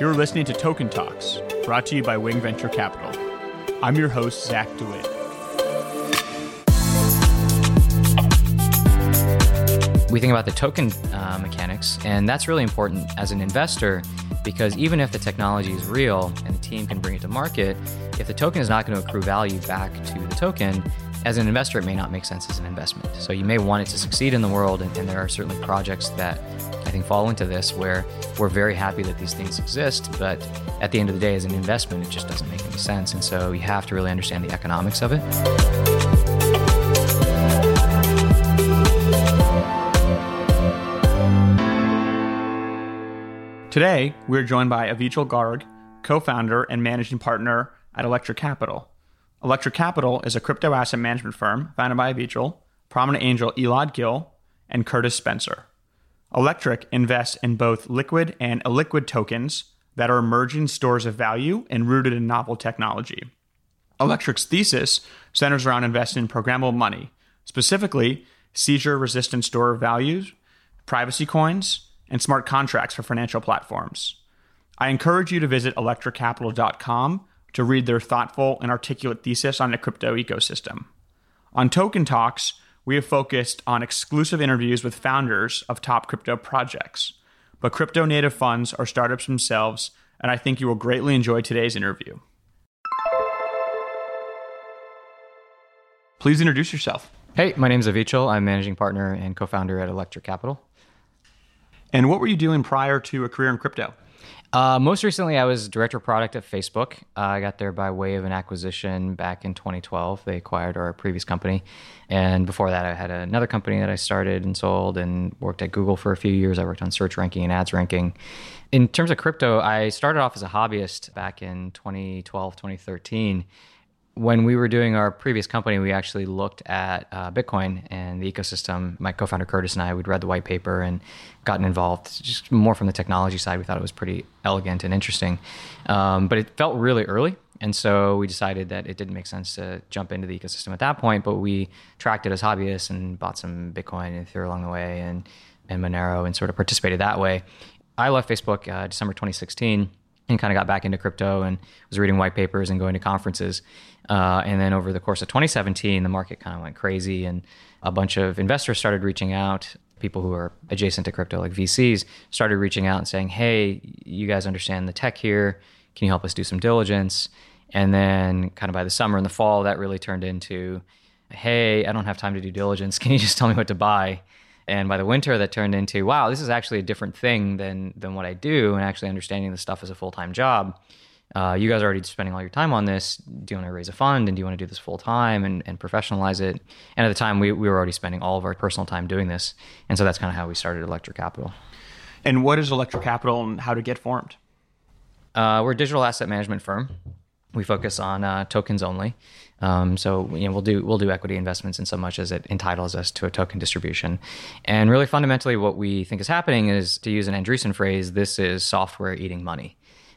You're listening to Token Talks, brought to you by Wing Venture Capital. I'm your host, Zach DeWitt. We think about the token uh, mechanics, and that's really important as an investor because even if the technology is real and the team can bring it to market, if the token is not going to accrue value back to the token, as an investor, it may not make sense as an investment. So you may want it to succeed in the world, and, and there are certainly projects that Fall into this where we're very happy that these things exist, but at the end of the day, as an investment, it just doesn't make any sense. And so you have to really understand the economics of it. Today, we're joined by Avichal Garg, co founder and managing partner at Electric Capital. Electric Capital is a crypto asset management firm founded by Avichal, prominent angel Elad Gil, and Curtis Spencer. Electric invests in both liquid and illiquid tokens that are emerging stores of value and rooted in novel technology. Electric's thesis centers around investing in programmable money, specifically seizure resistant store of values, privacy coins, and smart contracts for financial platforms. I encourage you to visit electriccapital.com to read their thoughtful and articulate thesis on the crypto ecosystem. On Token Talks, we have focused on exclusive interviews with founders of top crypto projects. But crypto native funds are startups themselves, and I think you will greatly enjoy today's interview. Please introduce yourself. Hey, my name is Avichal. I'm managing partner and co founder at Electric Capital. And what were you doing prior to a career in crypto? Uh, most recently, I was director of product at Facebook. Uh, I got there by way of an acquisition back in 2012. They acquired our previous company. And before that, I had another company that I started and sold and worked at Google for a few years. I worked on search ranking and ads ranking. In terms of crypto, I started off as a hobbyist back in 2012, 2013 when we were doing our previous company, we actually looked at uh, Bitcoin and the ecosystem. My co-founder Curtis and I, we'd read the white paper and gotten involved, just more from the technology side. We thought it was pretty elegant and interesting, um, but it felt really early, and so we decided that it didn't make sense to jump into the ecosystem at that point. But we tracked it as hobbyists and bought some Bitcoin and Ether along the way, and and Monero, and sort of participated that way. I left Facebook uh, December 2016 and kind of got back into crypto and was reading white papers and going to conferences. Uh, and then over the course of 2017, the market kind of went crazy, and a bunch of investors started reaching out. People who are adjacent to crypto, like VCs, started reaching out and saying, "Hey, you guys understand the tech here? Can you help us do some diligence?" And then, kind of by the summer and the fall, that really turned into, "Hey, I don't have time to do diligence. Can you just tell me what to buy?" And by the winter that turned into wow this is actually a different thing than than what i do and actually understanding the stuff as a full-time job. Uh, you guys are already spending all your time on this. Do you want to raise a fund and do you want to do this full time and, and professionalize it? And at the time we, we were already spending all of our personal time doing this and so that's kind of how we started electric capital. And what is electric capital and how to get formed? Uh, we're a digital asset management firm. We focus on uh, tokens only um, so you know, we'll do we'll do equity investments in so much as it entitles us to a token distribution. And really fundamentally, what we think is happening is, to use an Andreessen phrase, this is software eating money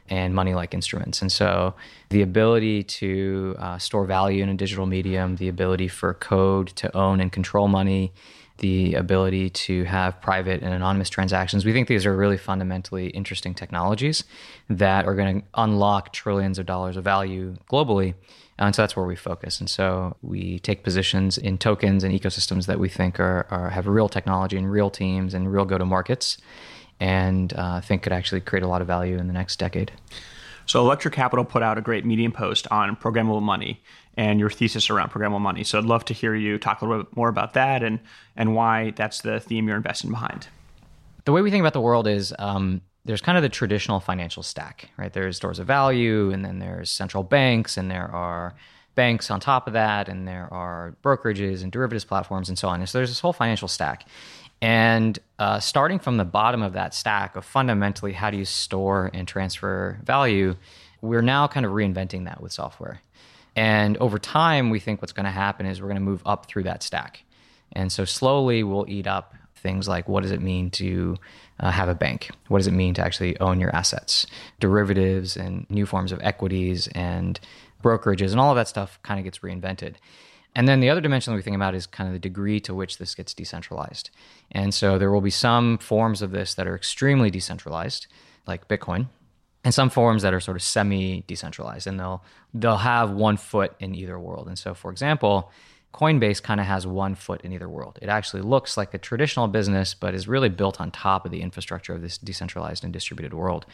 and money like instruments. And so the ability to uh, store value in a digital medium, the ability for code to own and control money, the ability to have private and anonymous transactions. We think these are really fundamentally interesting technologies that are going to unlock trillions of dollars of value globally and so that's where we focus. And so we take positions in tokens and ecosystems that we think are, are have real technology and real teams and real go to markets and uh, think could actually create a lot of value in the next decade. So Electric Capital put out a great Medium post on programmable money and your thesis around programmable money. So I'd love to hear you talk a little bit more about that and and why that's the theme you're investing behind. The way we think about the world is um, there's kind of the traditional financial stack, right? There's stores of value, and then there's central banks, and there are banks on top of that, and there are brokerages and derivatives platforms and so on. And so there's this whole financial stack. And uh, starting from the bottom of that stack of fundamentally how do you store and transfer value, we're now kind of reinventing that with software. And over time, we think what's going to happen is we're going to move up through that stack. And so slowly we'll eat up things like what does it mean to uh, have a bank? What does it mean to actually own your assets? Derivatives and new forms of equities and brokerages and all of that stuff kind of gets reinvented. And then the other dimension that we think about is kind of the degree to which this gets decentralized. And so there will be some forms of this that are extremely decentralized, like Bitcoin. and some forms that are sort of semi decentralized and they'll they'll have one foot in either world. And so for example, Coinbase kind of has one foot in either world. It actually looks like a traditional business, but is really built on top of the infrastructure of this decentralized and distributed world.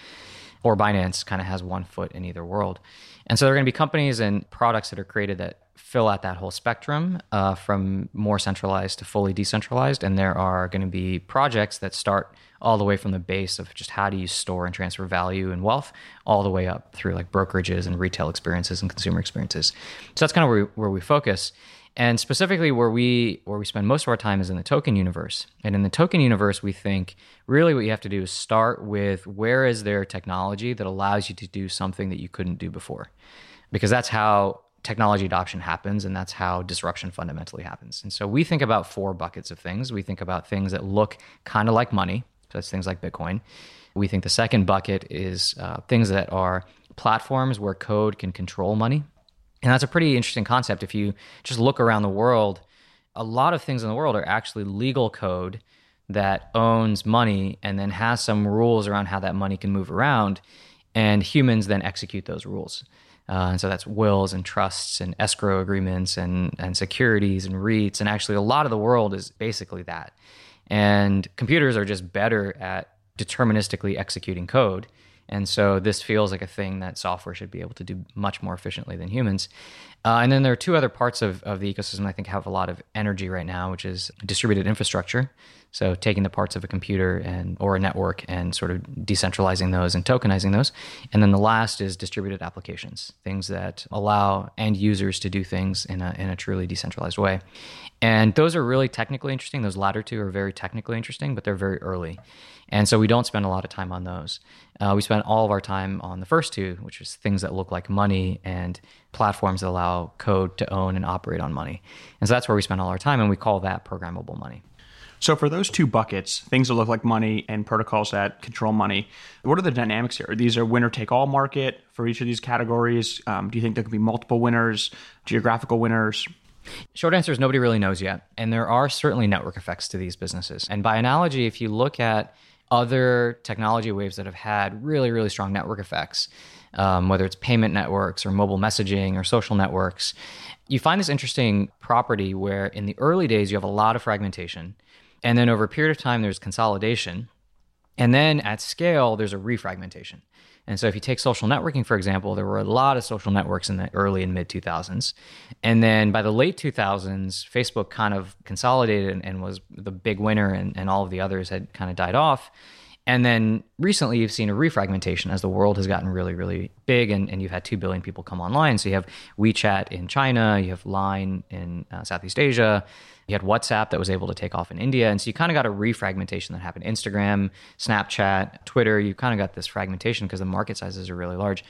Or Binance kind of has one foot in either world. And so there are going to be companies and products that are created that fill out that whole spectrum uh, from more centralized to fully decentralized. And there are going to be projects that start all the way from the base of just how do you store and transfer value and wealth, all the way up through like brokerages and retail experiences and consumer experiences. So that's kind of where we, where we focus. And specifically where we where we spend most of our time is in the token universe. And in the token universe, we think really what you have to do is start with where is there technology that allows you to do something that you couldn't do before. Because that's how technology adoption happens and that's how disruption fundamentally happens. And so we think about four buckets of things. We think about things that look kind of like money. So that's things like Bitcoin. We think the second bucket is uh, things that are platforms where code can control money. And that's a pretty interesting concept. If you just look around the world, a lot of things in the world are actually legal code that owns money and then has some rules around how that money can move around. And humans then execute those rules. Uh, and so that's wills and trusts and escrow agreements and, and securities and REITs. And actually, a lot of the world is basically that. And computers are just better at deterministically executing code. And so this feels like a thing that software should be able to do much more efficiently than humans. Uh, and then there are two other parts of, of the ecosystem I think have a lot of energy right now, which is distributed infrastructure. So taking the parts of a computer and or a network and sort of decentralizing those and tokenizing those. And then the last is distributed applications, things that allow end users to do things in a, in a truly decentralized way. And those are really technically interesting. Those latter two are very technically interesting, but they're very early. And so we don't spend a lot of time on those. Uh, we spend all of our time on the first two, which is things that look like money and platforms that allow code to own and operate on money. And so that's where we spend all our time, and we call that programmable money. So, for those two buckets, things that look like money and protocols that control money, what are the dynamics here? These are winner take all market for each of these categories. Um, do you think there could be multiple winners, geographical winners? Short answer is nobody really knows yet. And there are certainly network effects to these businesses. And by analogy, if you look at other technology waves that have had really, really strong network effects, um, whether it's payment networks or mobile messaging or social networks, you find this interesting property where in the early days you have a lot of fragmentation. And then over a period of time, there's consolidation. And then at scale, there's a refragmentation. And so if you take social networking, for example, there were a lot of social networks in the early and mid 2000s. And then by the late 2000s, Facebook kind of consolidated and, was the big winner, and, and all of the others had kind of died off. And then recently, you've seen a refragmentation as the world has gotten really, really big, and, and you've had 2 billion people come online. So you have WeChat in China, you have Line in uh, Southeast Asia, you had WhatsApp that was able to take off in India. And so you kind of got a refragmentation that happened. Instagram, Snapchat, Twitter, you kind of got this fragmentation because the market sizes are really large.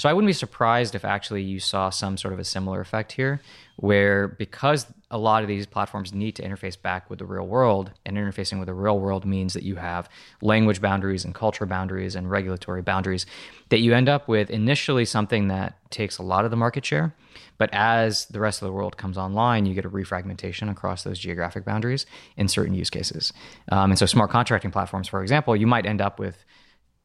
So I wouldn't be surprised if actually you saw some sort of a similar effect here, where because a lot of these platforms need to interface back with the real world, and interfacing with the real world means that you have language boundaries and culture boundaries and regulatory boundaries, that you end up with initially something that takes a lot of the market share. But as the rest of the world comes online, you get a refragmentation across those geographic boundaries in certain use cases. Um, and so, smart contracting platforms, for example, you might end up with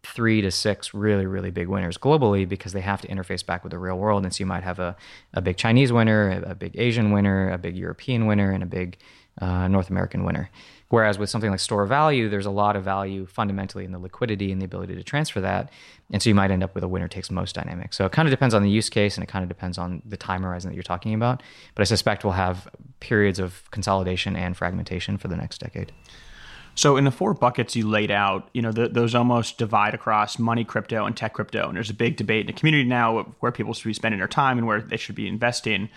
three to six really, really big winners globally because they have to interface back with the real world. And so you might have a, a big Chinese winner, a, a big Asian winner, a big European winner, and a big uh, North American winner. Whereas with something like store value, there's a lot of value fundamentally in the liquidity and the ability to transfer that. And so you might end up with a winner takes most dynamic. So it kind of depends on the use case and it kind of depends on the time horizon that you're talking about. But I suspect we'll have periods of consolidation and fragmentation for the next decade. So in the four buckets you laid out, you know, the, those almost divide across money crypto and tech crypto. And there's a big debate in the community now where people should be spending their time and where they should be investing.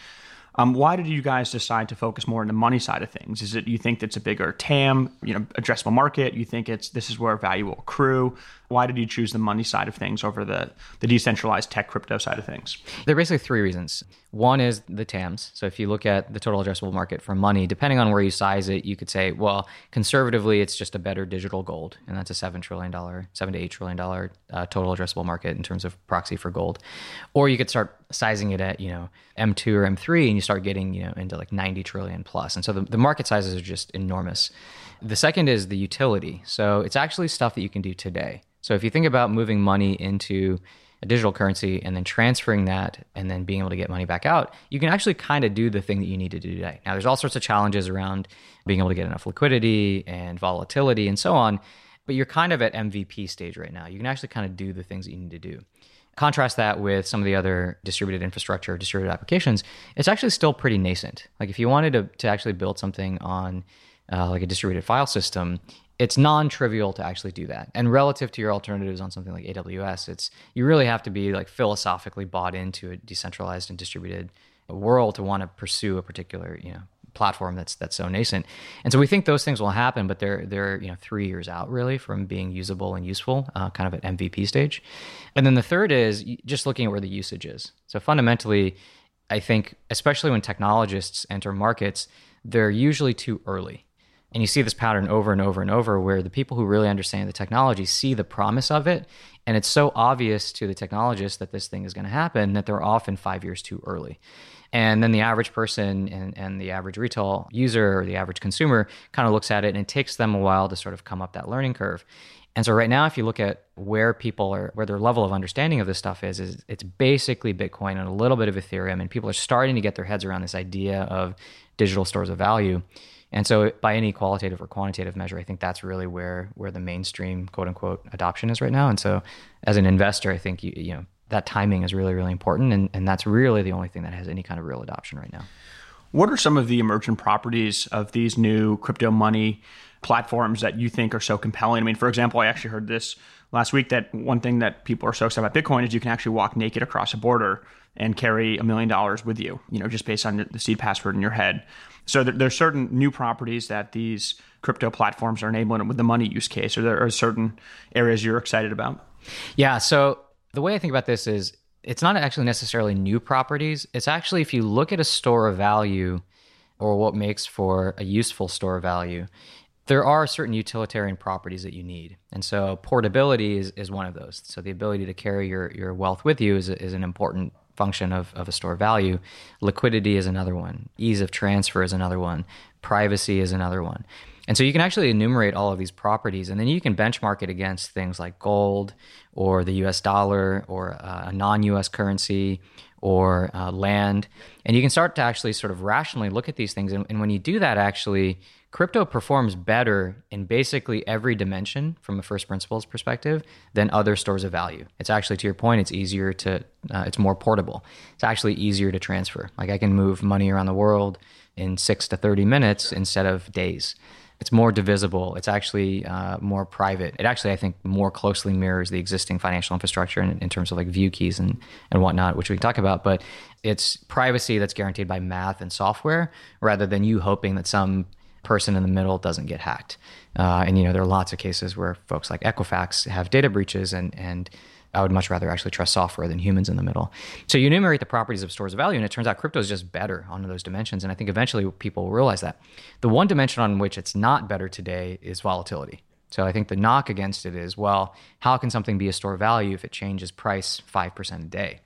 Um, why did you guys decide to focus more on the money side of things? Is it you think it's a bigger TAM, you know, addressable market? You think it's this is where value will accrue? Why did you choose the money side of things over the the decentralized tech crypto side of things? There are basically three reasons. One is the TAMs. So if you look at the total addressable market for money, depending on where you size it, you could say, well, conservatively, it's just a better digital gold, and that's a seven trillion dollar, seven to eight trillion dollar uh, total addressable market in terms of proxy for gold. Or you could start sizing it at you know M2 or M3, and you start getting you know into like 90 trillion plus. And so the, the market sizes are just enormous. The second is the utility. So it's actually stuff that you can do today. So if you think about moving money into a digital currency and then transferring that and then being able to get money back out, you can actually kind of do the thing that you need to do today. Now, there's all sorts of challenges around being able to get enough liquidity and volatility and so on, but you're kind of at MVP stage right now. You can actually kind of do the things that you need to do. Contrast that with some of the other distributed infrastructure, distributed applications, it's actually still pretty nascent. Like if you wanted to, to actually build something on uh, like a distributed file system, it's non-trivial to actually do that. And relative to your alternatives on something like AWS, it's you really have to be like philosophically bought into a decentralized and distributed world to want to pursue a particular, you know, platform that's that's so nascent. And so we think those things will happen, but they're they're you know three years out really from being usable and useful, uh, kind of at MVP stage. And then the third is just looking at where the usage is. So fundamentally, I think especially when technologists enter markets, they're usually too early. And you see this pattern over and over and over where the people who really understand the technology see the promise of it. And it's so obvious to the technologists that this thing is going to happen that they're often five years too early. And then the average person and, and the average retail user or the average consumer kind of looks at it and it takes them a while to sort of come up that learning curve. And so right now, if you look at where people are, where their level of understanding of this stuff is, is it's basically Bitcoin and a little bit of Ethereum, and people are starting to get their heads around this idea of digital stores of value. And so, by any qualitative or quantitative measure, I think that's really where where the mainstream quote unquote adoption is right now. And so, as an investor, I think you you know that timing is really really important, and and that's really the only thing that has any kind of real adoption right now. What are some of the emergent properties of these new crypto money platforms that you think are so compelling? I mean, for example, I actually heard this last week that one thing that people are so excited about Bitcoin is you can actually walk naked across a border and carry a million dollars with you, you know, just based on the seed password in your head. So there, there's certain new properties that these crypto platforms are enabling with the money use case. Or there are certain areas you're excited about? Yeah. So the way I think about this is it's not actually necessarily new properties. It's actually if you look at a store of value or what makes for a useful store of value, there are certain utilitarian properties that you need. And so portability is, is one of those. So the ability to carry your, your wealth with you is, is an important function of, of a store of value. Liquidity is another one. Ease of transfer is another one. Privacy is another one. And so you can actually enumerate all of these properties, and then you can benchmark it against things like gold or the US dollar or uh, a non US currency or uh, land. And you can start to actually sort of rationally look at these things. And, and when you do that, actually, crypto performs better in basically every dimension from a first principles perspective than other stores of value. It's actually, to your point, it's easier to, uh, it's more portable. It's actually easier to transfer. Like I can move money around the world in six to 30 minutes instead of days. It's more divisible. It's actually uh, more private. It actually, I think, more closely mirrors the existing financial infrastructure in, in terms of like view keys and, and whatnot, which we can talk about. But it's privacy that's guaranteed by math and software rather than you hoping that some person in the middle doesn't get hacked. Uh, and you know there are lots of cases where folks like Equifax have data breaches, and and I would much rather actually trust software than humans in the middle. So you enumerate the properties of stores of value, and it turns out crypto is just better on those dimensions. And I think eventually people will realize that. The one dimension on which it's not better today is volatility. So I think the knock against it is, well, how can something be a store of value if it changes price 5% a day?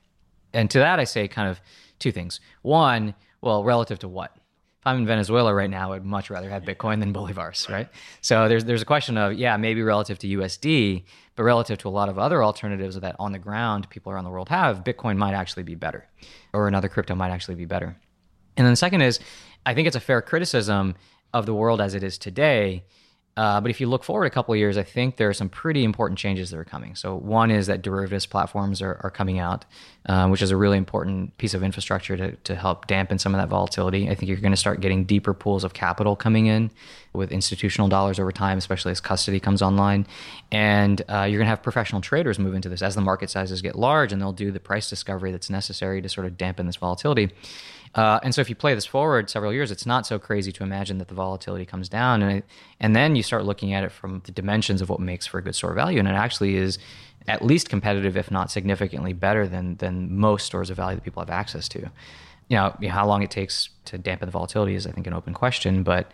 And to that, I say kind of two things. One, well, relative to what? If I'm in Venezuela right now, I'd much rather have Bitcoin than bolivars, right? So there's there's a question of yeah, maybe relative to USD, but relative to a lot of other alternatives that on the ground people around the world have, Bitcoin might actually be better, or another crypto might actually be better. And then the second is, I think it's a fair criticism of the world as it is today uh, but if you look forward a couple of years, I think there are some pretty important changes that are coming. So one is that derivatives platforms are, are coming out, uh, which is a really important piece of infrastructure to, to help dampen some of that volatility. I think you're going to start getting deeper pools of capital coming in with institutional dollars over time, especially as custody comes online. And uh, you're going to have professional traders move into this as the market sizes get large, and they'll do the price discovery that's necessary to sort of dampen this volatility. Uh, and so if you play this forward several years, it's not so crazy to imagine that the volatility comes down. And, it, and then you start looking at it from the dimensions of what makes for a good store of value. And it actually is at least competitive, if not significantly better than, than most stores of value that people have access to. You know, how long it takes to dampen the volatility is, I think, an open question. But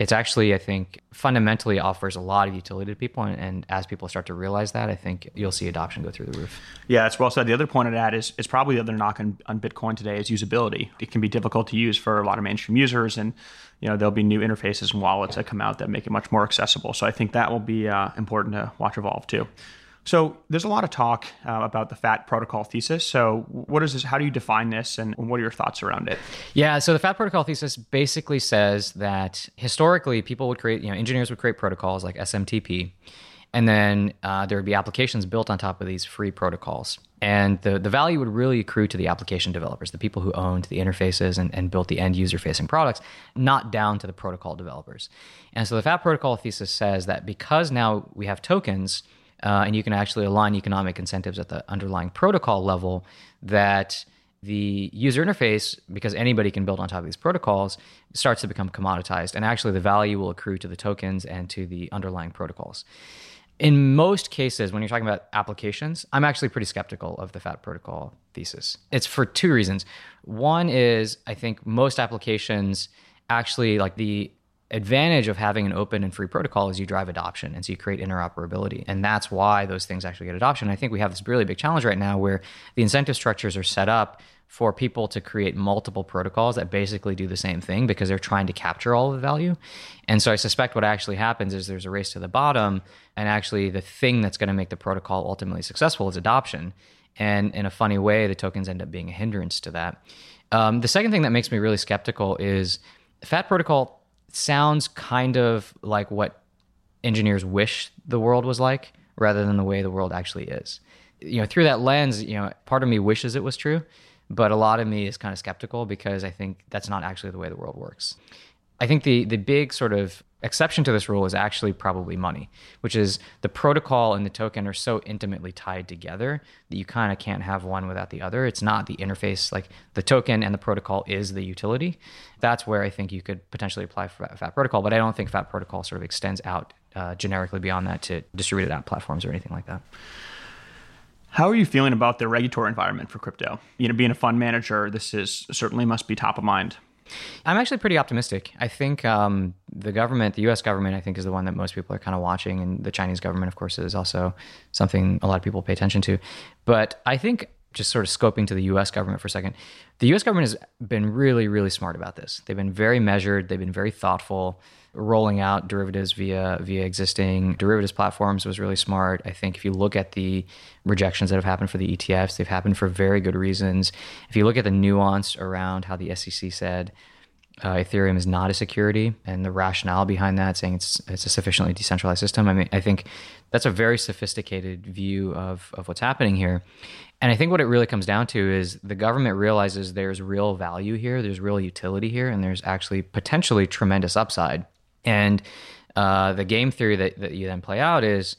it's actually, I think, fundamentally offers a lot of utility to people. And, and, as people start to realize that, I think you'll see adoption go through the roof. Yeah, it's well said. The other point of that is, is it's probably the other knock on, on Bitcoin today is usability. It can be difficult to use for a lot of mainstream users. And, you know, there'll be new interfaces and wallets that come out that make it much more accessible. So I think that will be uh, important to watch evolve too. So there's a lot of talk uh, about the FAT protocol thesis. So what is this? How do you define this, and what are your thoughts around it? Yeah, so the FAT protocol thesis basically says that historically people would create, you know, engineers would create protocols like SMTP, and then uh, there would be applications built on top of these free protocols. And the, the value would really accrue to the application developers, the people who owned the interfaces and, and built the end user facing products, not down to the protocol developers. And so the FAT protocol thesis says that because now we have tokens, uh, and you can actually align economic incentives at the underlying protocol level that the user interface, because anybody can build on top of these protocols, starts to become commoditized. And actually, the value will accrue to the tokens and to the underlying protocols. In most cases, when you're talking about applications, I'm actually pretty skeptical of the FAT protocol thesis. It's for two reasons. One is I think most applications actually like the advantage of having an open and free protocol is you drive adoption and so you create interoperability. And that's why those things actually get adoption. I think we have this really big challenge right now where the incentive structures are set up for people to create multiple protocols that basically do the same thing because they're trying to capture all the value. And so i suspect what actually happens is there's a race to the bottom and actually the thing that's going to make the protocol ultimately successful is adoption. And in a funny way the tokens end up being a hindrance to that. Um, the second thing that makes me really skeptical is fat protocol sounds kind of like what engineers wish the world was like rather than the way the world actually is. You know, through that lens, you know, part of me wishes it was true, but a lot of me is kind of skeptical because I think that's not actually the way the world works. I think the the big sort of exception to this rule is actually probably money, which is the protocol and the token are so intimately tied together that you kind of can't have one without the other. It's not the interface, like the token and the protocol is the utility. That's where I think you could potentially apply for FAT protocol, but I don't think FAT protocol sort of extends out uh, generically beyond that to distributed app platforms or anything like that. How are you feeling about the regulatory environment for crypto? You know, being a fund manager, this is certainly must be top of mind. I'm actually pretty optimistic. I think um, the government, the U.S. government, I think is the one that most people are kind of watching, and the Chinese government, of course, is also something a lot of people pay attention to. But I think just sort of scoping to the US government for a second, the US government has been really, really smart about this. They've been very measured, they've been very thoughtful. Rolling out derivatives via via existing derivatives platforms was really smart. I think if you look at the rejections that have happened for the ETFs, they've happened for very good reasons. If you look at the nuance around how the SEC said uh, Ethereum is not a security, and the rationale behind that, saying it's it's a sufficiently decentralized system. I mean, I think that's a very sophisticated view of of what's happening here, and I think what it really comes down to is the government realizes there's real value here, there's real utility here, and there's actually potentially tremendous upside. And uh, the game theory that, that you then play out is,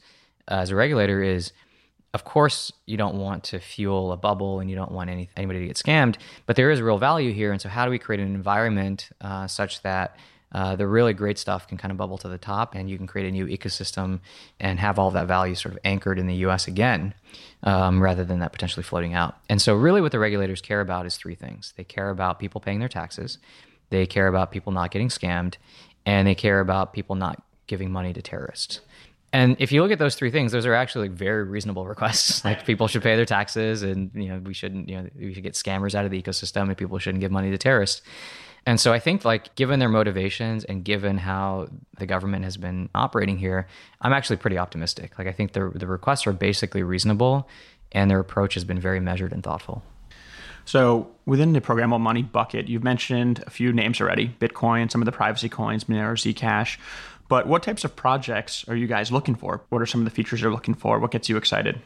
uh, as a regulator, is of course you don't want to fuel a bubble and you don't want any, anybody to get scammed, but there is real value here. And so, how do we create an environment uh, such that uh, the really great stuff can kind of bubble to the top and you can create a new ecosystem and have all that value sort of anchored in the US again um, rather than that potentially floating out. And so, really, what the regulators care about is three things they care about people paying their taxes, they care about people not getting scammed, and they care about people not giving money to terrorists. And if you look at those three things, those are actually like very reasonable requests. Like people should pay their taxes, and you know we shouldn't, you know, we should get scammers out of the ecosystem, and people shouldn't give money to terrorists. And so I think like given their motivations and given how the government has been operating here, I'm actually pretty optimistic. Like I think the the requests are basically reasonable and their approach has been very measured and thoughtful. So within the programmable money bucket, you've mentioned a few names already: Bitcoin, some of the privacy coins, Monero, Zcash. But what types of projects are you guys looking for? What are some of the features you're looking for? What gets you excited?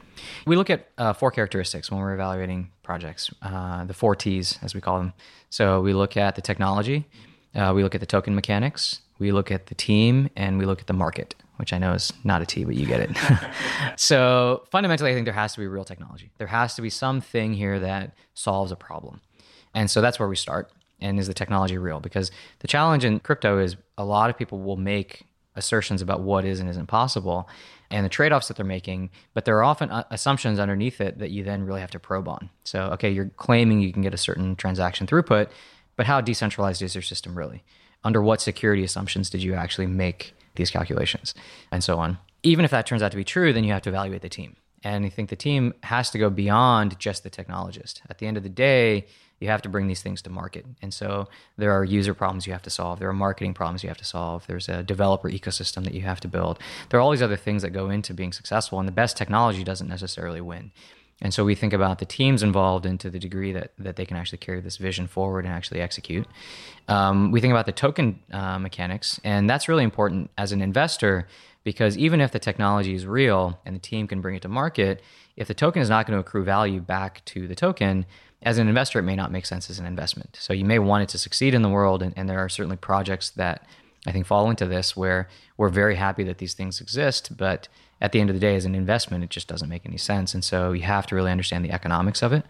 We look at uh, four characteristics when we're evaluating projects, uh, the four T's, as we call them. So we look at the technology, uh, we look at the token mechanics, we look at the team, and we look at the market, which I know is not a T, but you get it. so fundamentally, I think there has to be real technology. There has to be something here that solves a problem. And so that's where we start. And is the technology real? Because the challenge in crypto is a lot of people will make assertions about what is and isn't possible and the trade-offs that they're making but there are often uh, assumptions underneath it that you then really have to probe on. So okay you're claiming you can get a certain transaction throughput but how decentralized is your system really? Under what security assumptions did you actually make these calculations? And so on. Even if that turns out to be true then you have to evaluate the team And I think the team has to go beyond just the technologist. At the end of the day, you have to bring these things to market. And so there are user problems you have to solve. There are marketing problems you have to solve. There's a developer ecosystem that you have to build. There are all these other things that go into being successful. And the best technology doesn't necessarily win. And so we think about the teams involved and to the degree that, that they can actually carry this vision forward and actually execute. Um, we think about the token uh, mechanics, and that's really important as an investor because even if the technology is real and the team can bring it to market, if the token is not going to accrue value back to the token, as an investor, it may not make sense as an investment. So you may want it to succeed in the world, and, and there are certainly projects that I think fall into this where we're very happy that these things exist, but at the end of the day, as an investment, it just doesn't make any sense. And so you have to really understand the economics of it.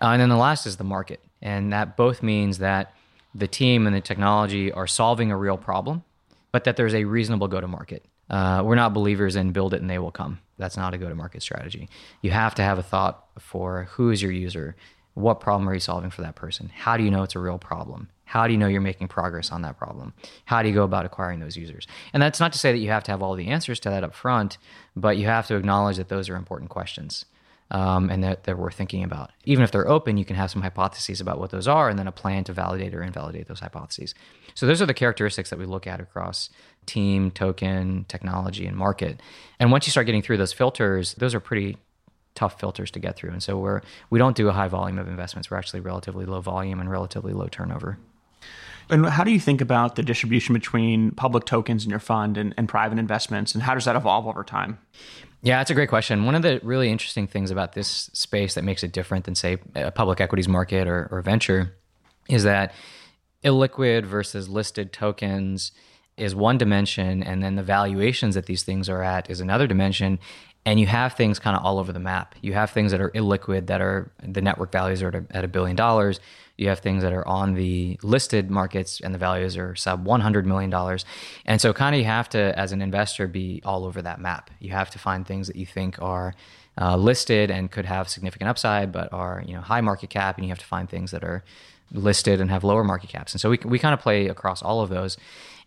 Uh, and then the last is the market. And that both means that the team and the technology are solving a real problem, but that there's a reasonable go to market. Uh, we're not believers in build it and they will come. That's not a go to market strategy. You have to have a thought for who is your user? What problem are you solving for that person? How do you know it's a real problem? How do you know you're making progress on that problem? How do you go about acquiring those users? And that's not to say that you have to have all the answers to that up front, but you have to acknowledge that those are important questions um, and that, that we're thinking about. Even if they're open, you can have some hypotheses about what those are and then a plan to validate or invalidate those hypotheses. So those are the characteristics that we look at across team, token, technology, and market. And once you start getting through those filters, those are pretty tough filters to get through. And so we're we don't do a high volume of investments. We're actually relatively low volume and relatively low turnover. And how do you think about the distribution between public tokens in your fund and, and private investments, and how does that evolve over time? Yeah, that's a great question. One of the really interesting things about this space that makes it different than, say, a public equities market or, or venture is that illiquid versus listed tokens is one dimension, and then the valuations that these things are at is another dimension and you have things kind of all over the map. You have things that are illiquid that are the network values are at a billion dollars. You have things that are on the listed markets and the values are sub $100 million. And so, kind of, you have to, as an investor, be all over that map. You have to find things that you think are uh, listed and could have significant upside, but are you know high market cap, and you have to find things that are listed and have lower market caps. And so, we, we kind of play across all of those.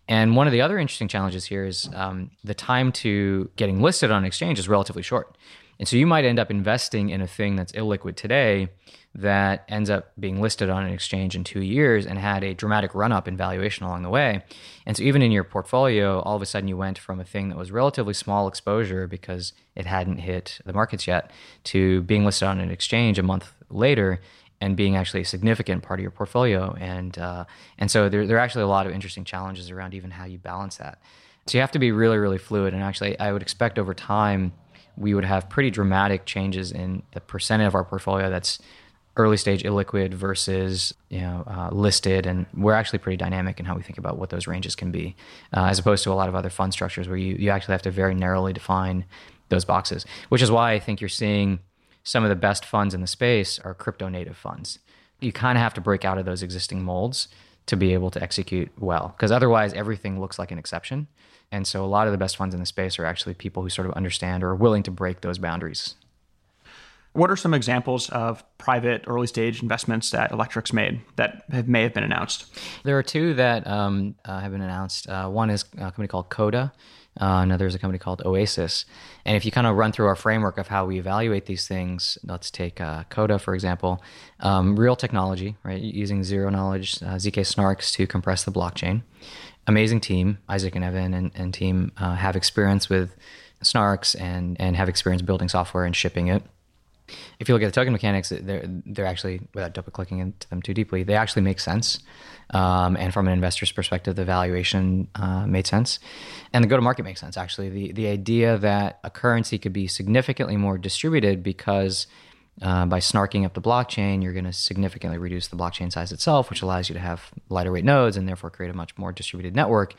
And one of the other interesting challenges here is um, the time to getting listed on an exchange is relatively short. And so you might end up investing in a thing that's illiquid today that ends up being listed on an exchange in two years and had a dramatic run up in valuation along the way. And so even in your portfolio, all of a sudden you went from a thing that was relatively small exposure because it hadn't hit the markets yet to being listed on an exchange a month later and being actually a significant part of your portfolio. And uh, and so there, there are actually a lot of interesting challenges around even how you balance that. So you have to be really, really fluid. And actually, I would expect over time we would have pretty dramatic changes in the percentage of our portfolio that's early stage illiquid versus you know uh, listed, and we're actually pretty dynamic in how we think about what those ranges can be, uh, as opposed to a lot of other fund structures where you you actually have to very narrowly define those boxes. Which is why I think you're seeing some of the best funds in the space are crypto native funds. You kind of have to break out of those existing molds to be able to execute well, because otherwise everything looks like an exception. And so a lot of the best funds in the space are actually people who sort of understand or are willing to break those boundaries. What are some examples of private early stage investments that Electric's made that have, may have been announced? There are two that um, uh, have been announced. Uh, one is a company called Coda, uh, another is a company called Oasis. And if you kind of run through our framework of how we evaluate these things, let's take uh, Coda, for example, um, real technology, right? Using zero knowledge uh, ZK snarks to compress the blockchain. Amazing team. Izaak and Evan and, and team uh, have experience with snarks and, and have experience building software and shipping it if you look at the token mechanics, they're they're actually without double clicking into them too deeply, they actually make sense. Um, and from an investor's perspective, the valuation uh, made sense, and the go to market makes sense. Actually, the the idea that a currency could be significantly more distributed because uh, by snarking up the blockchain, you're going to significantly reduce the blockchain size itself, which allows you to have lighter weight nodes and therefore create a much more distributed network.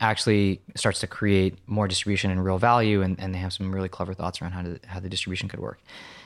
Actually, starts to create more distribution and real value, and, and they have some really clever thoughts around how to, how the distribution could work.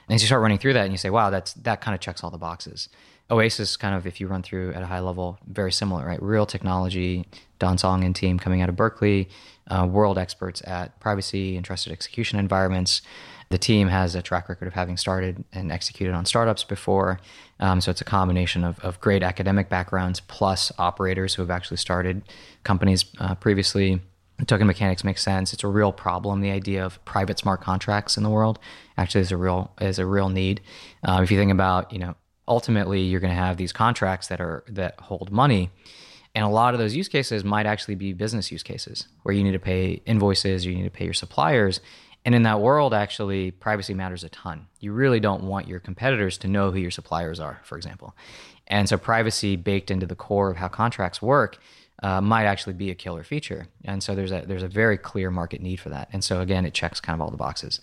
And as you start running through that, and you say, "Wow, that's that kind of checks all the boxes." Oasis, kind of, if you run through at a high level, very similar, right? Real technology, Dawn Song and team coming out of Berkeley, uh, world experts at privacy and trusted execution environments. The team has a track record of having started and executed on startups before. Um, so it's a combination of, of great academic backgrounds plus operators who have actually started companies uh, previously. Token mechanics make sense. It's a real problem. The idea of private smart contracts in the world actually is a real is a real need. Um, if you think about, you know, ultimately you're going to have these contracts that are that hold money, and a lot of those use cases might actually be business use cases where you need to pay invoices, you need to pay your suppliers. And in that world, actually, privacy matters a ton. You really don't want your competitors to know who your suppliers are, for example. And so, privacy baked into the core of how contracts work uh, might actually be a killer feature. And so there's a there's a very clear market need for that. And so again, it checks kind of all the boxes.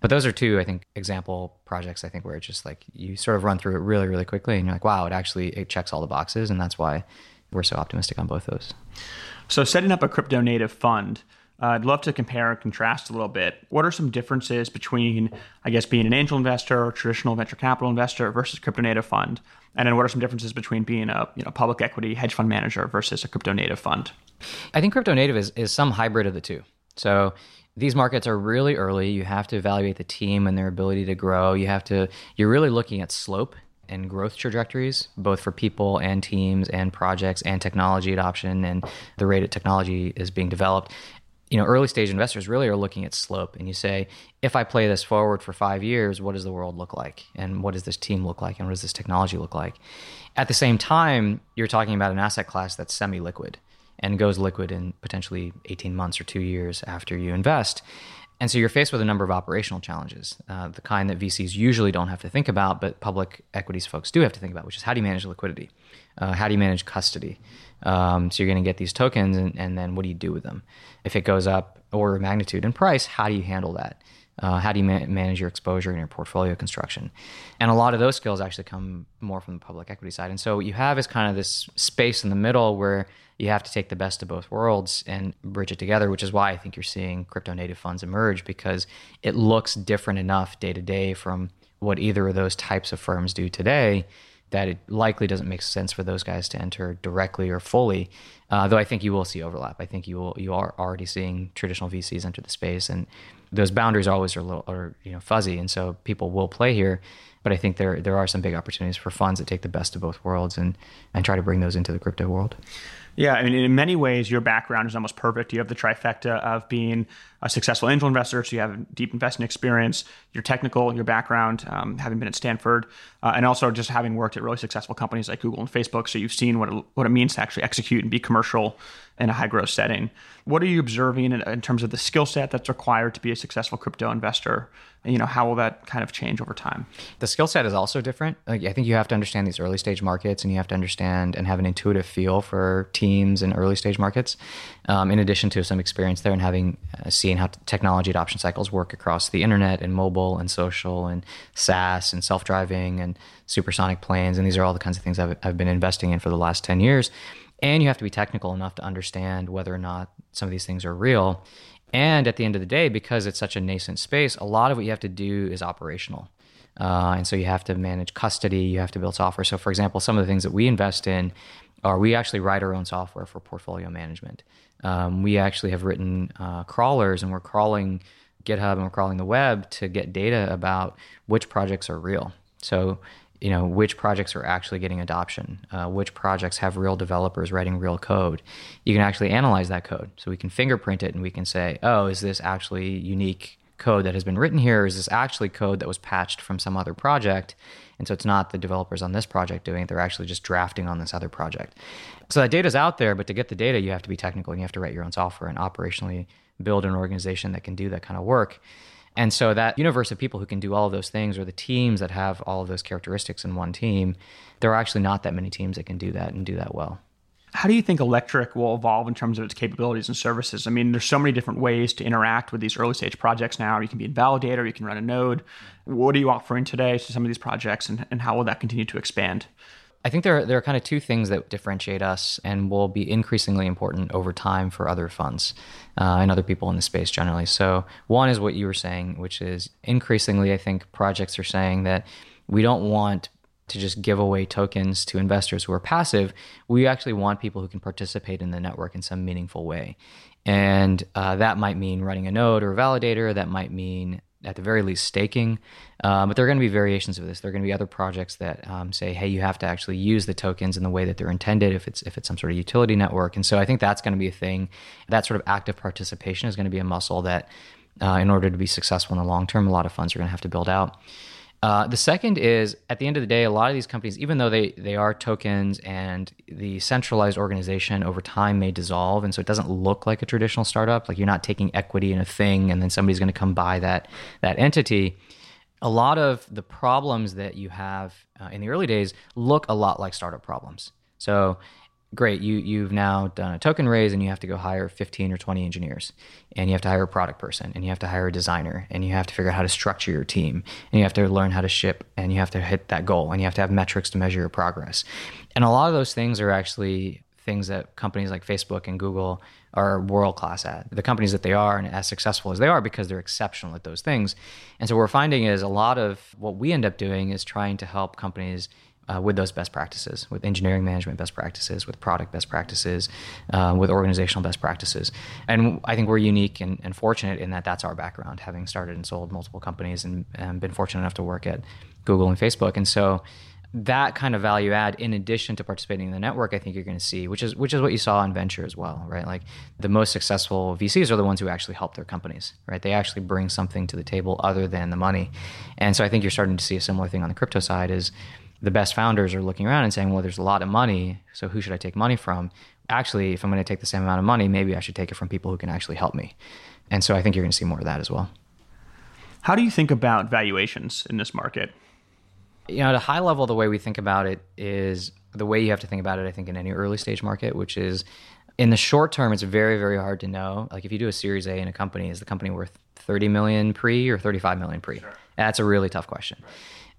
But those are two, I think, example projects. I think where it's just like you sort of run through it really, really quickly, and you're like, wow, it actually it checks all the boxes, and that's why we're so optimistic on both those. So setting up a crypto native fund. Uh, I'd love to compare and contrast a little bit. What are some differences between, I guess, being an angel investor or traditional venture capital investor versus crypto native fund? And then what are some differences between being a you know public equity hedge fund manager versus a crypto native fund? I think crypto native is, is some hybrid of the two. So these markets are really early. You have to evaluate the team and their ability to grow. You have to you're really looking at slope and growth trajectories, both for people and teams and projects and technology adoption and the rate at technology is being developed you know, early stage investors really are looking at slope and you say, if I play this forward for five years, what does the world look like? And what does this team look like? And what does this technology look like? At the same time, you're talking about an asset class that's semi liquid and goes liquid in potentially 18 months or two years after you invest. And so you're faced with a number of operational challenges, uh, the kind that VCs usually don't have to think about, but public equities folks do have to think about, which is how do you manage liquidity? Uh, how do you manage custody? Um, so you're going to get these tokens, and, and, then what do you do with them? If it goes up order of magnitude in price, how do you handle that? Uh, how do you ma- manage your exposure and your portfolio construction? And a lot of those skills actually come more from the public equity side. And so what you have is kind of this space in the middle where you have to take the best of both worlds and bridge it together, which is why I think you're seeing crypto native funds emerge because it looks different enough day to day from what either of those types of firms do today that it likely doesn't make sense for those guys to enter directly or fully. Uh, though I think you will see overlap. I think you will you are already seeing traditional VCs enter the space, and those boundaries always are a little are you know fuzzy, and so people will play here. But I think there there are some big opportunities for funds that take the best of both worlds and and try to bring those into the crypto world. Yeah, I mean, in many ways, your background is almost perfect. You have the trifecta of being a successful angel investor, so you have deep investing experience, your technical, your background, um, having been at Stanford, uh, and also just having worked at really successful companies like Google and Facebook. So you've seen what it, what it means to actually execute and be commercial in a high growth setting. What are you observing in, in terms of the skill set that's required to be a successful crypto investor? And, you know, how will that kind of change over time? The skill set is also different. Like, I think you have to understand these early stage markets and you have to understand and have an intuitive feel for teams in early stage markets, um, in addition to some experience there and having uh, seeing how technology adoption cycles work across the internet and mobile and social and SaaS and self driving and supersonic planes. And these are all the kinds of things I've, I've been investing in for the last 10 years and you have to be technical enough to understand whether or not some of these things are real. And at the end of the day, because it's such a nascent space, a lot of what you have to do is operational. Uh, and so you have to manage custody, you have to build software. So, for example, some of the things that we invest in are we actually write our own software for portfolio management. Um, we actually have written uh, crawlers and we're crawling GitHub and we're crawling the web to get data about which projects are real. So you know which projects are actually getting adoption uh, which projects have real developers writing real code. You can actually analyze that code. So we can fingerprint it and we can say oh is this actually unique code that has been written here? Is this actually code that was patched from some other project? And so it's not the developers on this project doing it. They're actually just drafting on this other project so that data's out there but to get the data you have to be technical and you have to write your own software and operationally build an organization that can do that kind of work and so that universe of people who can do all of those things, or the teams that have all of those characteristics in one team, there are actually not that many teams that can do that and do that well. How do you think electric will evolve in terms of its capabilities and services? I mean, there's so many different ways to interact with these early stage projects now. You can be a validator, you can run a node. What are you offering today to some of these projects, and, and how will that continue to expand? I think there are, there are kind of two things that differentiate us and will be increasingly important over time for other funds uh, and other people in the space generally. So, one is what you were saying, which is increasingly, I think projects are saying that we don't want to just give away tokens to investors who are passive. We actually want people who can participate in the network in some meaningful way. And uh, that might mean running a node or a validator. That might mean at the very least staking. Um, but there are going to be variations of this. There are going to be other projects that um, say, hey, you have to actually use the tokens in the way that they're intended if it's if it's some sort of utility network. And so I think that's going to be a thing. That sort of active participation is going to be a muscle that, uh, in order to be successful in the long term, a lot of funds are going to have to build out. Uh, the second is at the end of the day, a lot of these companies, even though they they are tokens and the centralized organization over time may dissolve, and so it doesn't look like a traditional startup. Like you're not taking equity in a thing, and then somebody's going to come buy that that entity. A lot of the problems that you have uh, in the early days look a lot like startup problems. So great you you've now done a token raise and you have to go hire 15 or 20 engineers and you have to hire a product person and you have to hire a designer and you have to figure out how to structure your team and you have to learn how to ship and you have to hit that goal and you have to have metrics to measure your progress and a lot of those things are actually things that companies like Facebook and Google are world class at. The companies that they are and as successful as they are because they're exceptional at those things. And so what we're finding is a lot of what we end up doing is trying to help companies uh, with those best practices, with engineering management best practices, with product best practices, uh, with organizational best practices. And I think we're unique and, and, fortunate in that that's our background, having started and sold multiple companies and, and, been fortunate enough to work at Google and Facebook. And so that kind of value add, in addition to participating in the network, I think you're going to see, which is which is what you saw in venture as well, right? Like the most successful VCs are the ones who actually help their companies, right? They actually bring something to the table other than the money. And so I think you're starting to see a similar thing on the crypto side is the best founders are looking around and saying, well, there's a lot of money, so who should I take money from? Actually, if I'm going to take the same amount of money, maybe I should take it from people who can actually help me. And so I think you're going to see more of that as well. How do you think about valuations in this market? You know, at a high level, the way we think about it is the way you have to think about it, I think, in any early stage market, which is in the short term, it's very, very hard to know. Like if you do a series A in a company, is the company worth 30 million pre or 35 million pre? Sure. That's a really tough question. Right.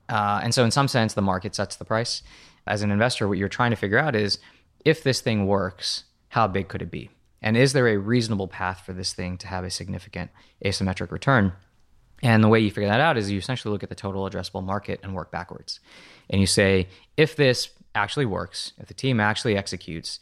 Uh, and so, in some sense, the market sets the price. As an investor, what you're trying to figure out is if this thing works, how big could it be? And is there a reasonable path for this thing to have a significant asymmetric return? And the way you figure that out is you essentially look at the total addressable market and work backwards. And you say, if this actually works, if the team actually executes,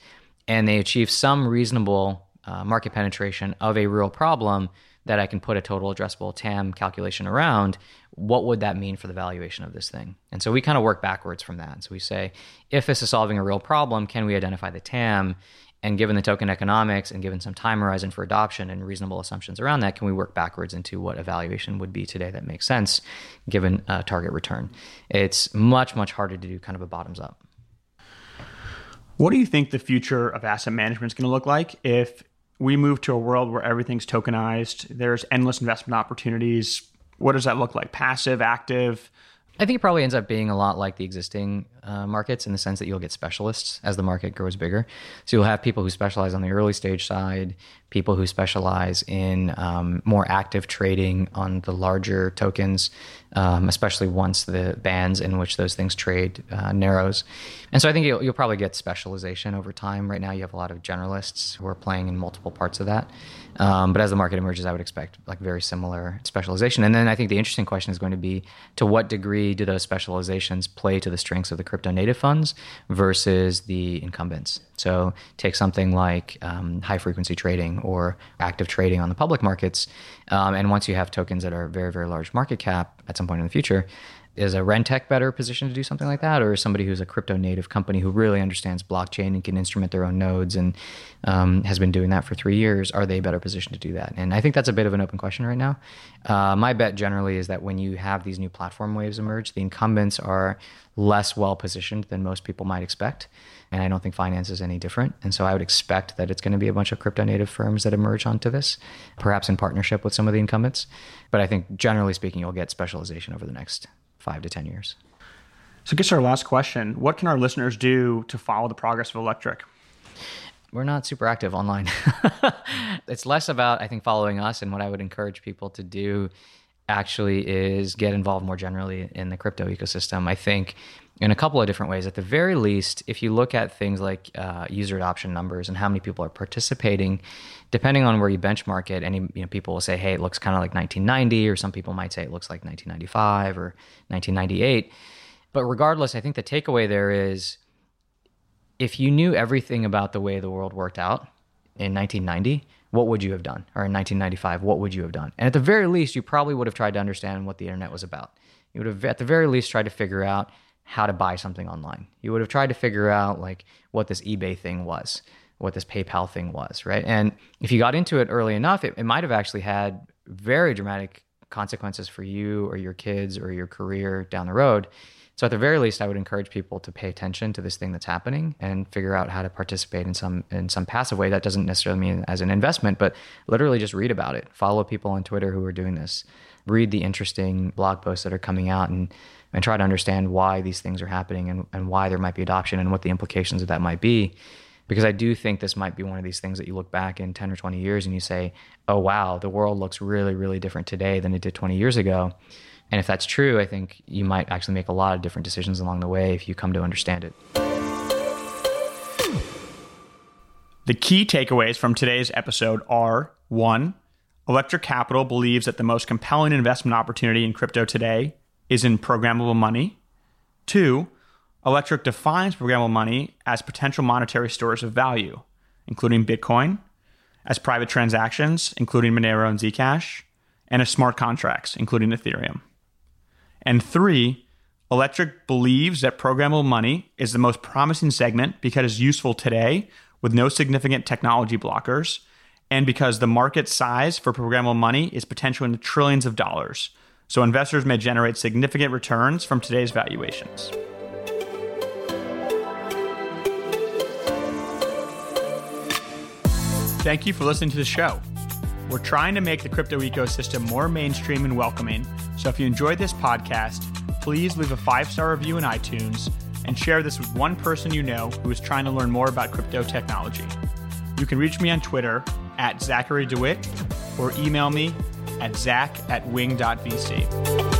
and they achieve some reasonable uh, market penetration of a real problem, that I can put a total addressable TAM calculation around, what would that mean for the valuation of this thing? And so we kind of work backwards from that. So we say, if this is solving a real problem, can we identify the TAM? And given the token economics and given some time horizon for adoption and reasonable assumptions around that, can we work backwards into what evaluation would be today that makes sense given a target return? It's much, much harder to do kind of a bottoms up. What do you think the future of asset management is going to look like if we move to a world where everything's tokenized. There's endless investment opportunities. What does that look like? Passive, active? I think it probably ends up being a lot like the existing uh, markets in the sense that you'll get specialists as the market grows bigger. So you'll have people who specialize on the early stage side, people who specialize in um, more active trading on the larger tokens, um, especially once the bands in which those things trade uh, narrows. And so I think you'll, you'll, probably get specialization over time. Right now, you have a lot of generalists who are playing in multiple parts of that. Um, but as the market emerges, I would expect like very similar specialization. And then I think the interesting question is going to be to what degree do those specializations play to the strengths of the crypto native funds versus the incumbents? So take something like um, high frequency trading or active trading on the public markets. Um, and once you have tokens that are very, very large market cap at some point in the future, is a Rentech better position to do something like that, or is somebody who's a crypto native company who really understands blockchain and can instrument their own nodes and um, has been doing that for three years? Are they better positioned to do that? And I think that's a bit of an open question right now. Uh, my bet generally is that when you have these new platform waves emerge, the incumbents are less well positioned than most people might expect. And I don't think finance is any different. And so I would expect that it's going to be a bunch of crypto native firms that emerge onto this, perhaps in partnership with some of the incumbents. But I think generally speaking, you'll get specialization over the next five to 10 years. So, I guess our last question What can our listeners do to follow the progress of Electric? We're not super active online. it's less about, I think, following us. And what I would encourage people to do actually is get involved more generally in the crypto ecosystem. I think in a couple of different ways. At the very least, if you look at things like uh, user adoption numbers and how many people are participating, depending on where you benchmark it, any you know people will say, "Hey, it looks kind of like 1990," or some people might say it looks like 1995 or 1998. But regardless, I think the takeaway there is if you knew everything about the way the world worked out in 1990, what would you have done? Or in 1995, what would you have done? And at the very least, you probably would have tried to understand what the internet was about. You would have, at the very least, tried to figure out how to buy something online. You would have tried to figure out like what this eBay thing was, what this PayPal thing was, right? And if you got into it early enough, it, it might have actually had very dramatic consequences for you or your kids or your career down the road. So at the very least, I would encourage people to pay attention to this thing that's happening and figure out how to participate in some in some passive way. That doesn't necessarily mean as an investment, but literally just read about it. Follow people on Twitter who are doing this. Read the interesting blog posts that are coming out and and try to understand why these things are happening and, and why there might be adoption and what the implications of that might be. Because I do think this might be one of these things that you look back in 10 or 20 years and you say, oh, wow, the world looks really, really different today than it did 20 years ago. And if that's true, I think you might actually make a lot of different decisions along the way if you come to understand it. The key takeaways from today's episode are one, Electric Capital believes that the most compelling investment opportunity in crypto today is in programmable money. Two, Electric defines programmable money as potential monetary stores of value, including Bitcoin, as private transactions, including Monero and Zcash, and as smart contracts, including Ethereum. And three, Electric believes that programmable money is the most promising segment because it's useful today with no significant technology blockers, and because the market size for programmable money is potentially in the trillions of dollars. So investors may generate significant returns from today's valuations. Thank you for listening to the show. We're trying to make the crypto ecosystem more mainstream and welcoming. So if you enjoyed this podcast, please leave a five star review in iTunes and share this with one person you know who is trying to learn more about crypto technology. You can reach me on Twitter at Zachary DeWitt or email me at zach at wing.vc.